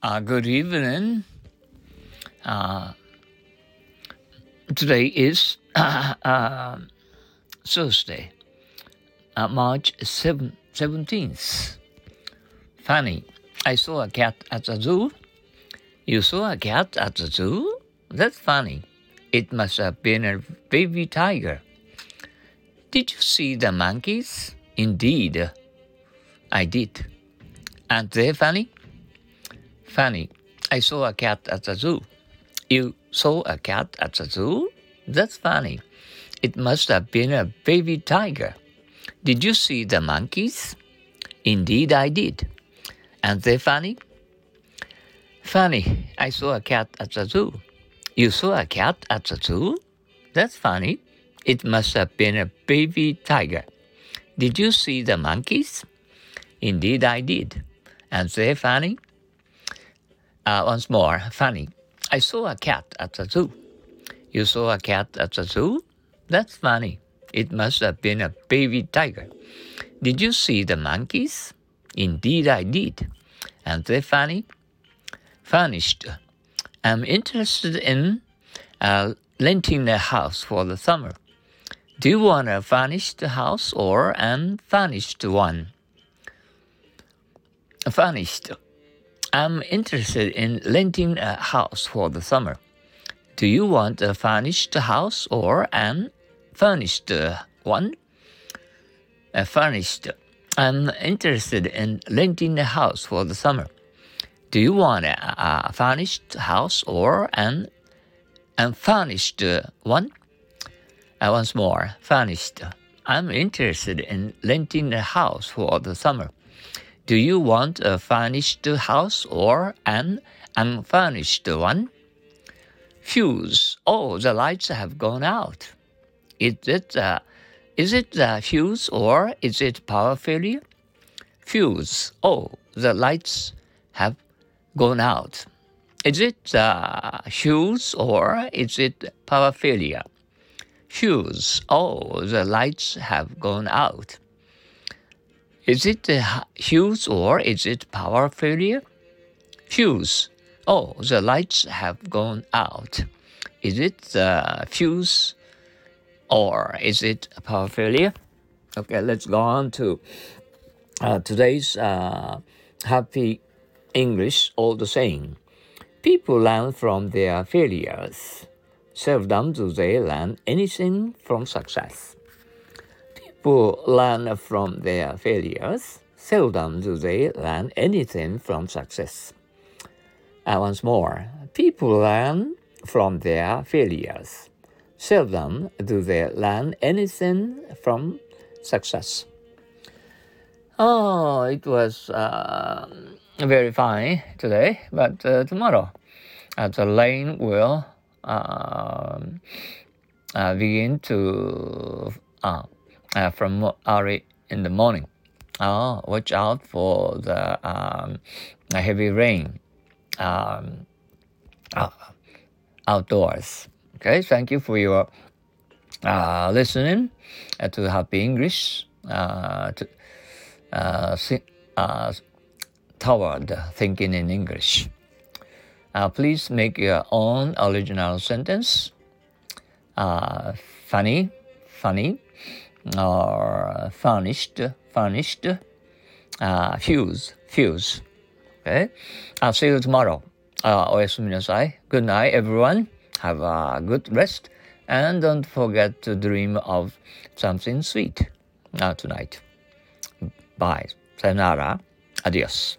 Uh, good evening. Uh, today is uh, Thursday, uh, March 7, 17th. Funny, I saw a cat at the zoo. You saw a cat at the zoo? That's funny. It must have been a baby tiger. Did you see the monkeys? Indeed, I did. Aren't they funny? Funny. I saw a cat at the zoo. You saw a cat at the zoo? That's funny. It must have been a baby tiger. Did you see the monkeys? Indeed, I did. Aren't they funny? Funny. I saw a cat at the zoo. You saw a cat at the zoo? That's funny. It must have been a baby tiger. Did you see the monkeys? Indeed, I did. Aren't they funny? Uh, once more, funny. I saw a cat at the zoo. You saw a cat at the zoo? That's funny. It must have been a baby tiger. Did you see the monkeys? Indeed, I did. Aren't they funny? Furnished. I'm interested in uh, renting a house for the summer. Do you want a furnished house or an furnished one? Furnished. I'm interested in renting a house for the summer. Do you want a furnished house or an furnished one? A furnished. I'm interested in renting a house for the summer. Do you want a, a furnished house or an unfurnished one? Uh, once more, furnished. I'm interested in renting a house for the summer. Do you want a furnished house or an unfurnished one? Fuse. Oh, the lights have gone out. Is it, uh, is it the fuse or is it power failure? Fuse. Oh, the lights have gone out. Is it uh, fuse or is it power failure? Fuse. Oh, the lights have gone out. Is it the fuse or is it power failure? Fuse. Oh, the lights have gone out. Is it the fuse or is it a power failure? Okay, let's go on to uh, today's uh, happy English old saying. People learn from their failures. Seldom do they learn anything from success. People learn from their failures. Seldom do they learn anything from success. And once more, people learn from their failures. Seldom do they learn anything from success. Oh, it was uh, very fine today, but uh, tomorrow uh, the rain will um, uh, begin to uh, from early in the morning. Oh, watch out for the um, heavy rain um, uh, outdoors. Okay, thank you for your uh, listening uh, to Happy English uh, to, uh, toward thinking in English. Please make your own original sentence. Funny, funny, or furnished, furnished. Uh, fuse, fuse. Okay. I'll see you tomorrow. Uh, おやすみなさい. Good night, everyone. Have a good rest. And don't forget to dream of something sweet uh, tonight. Bye. Sayonara. Adios.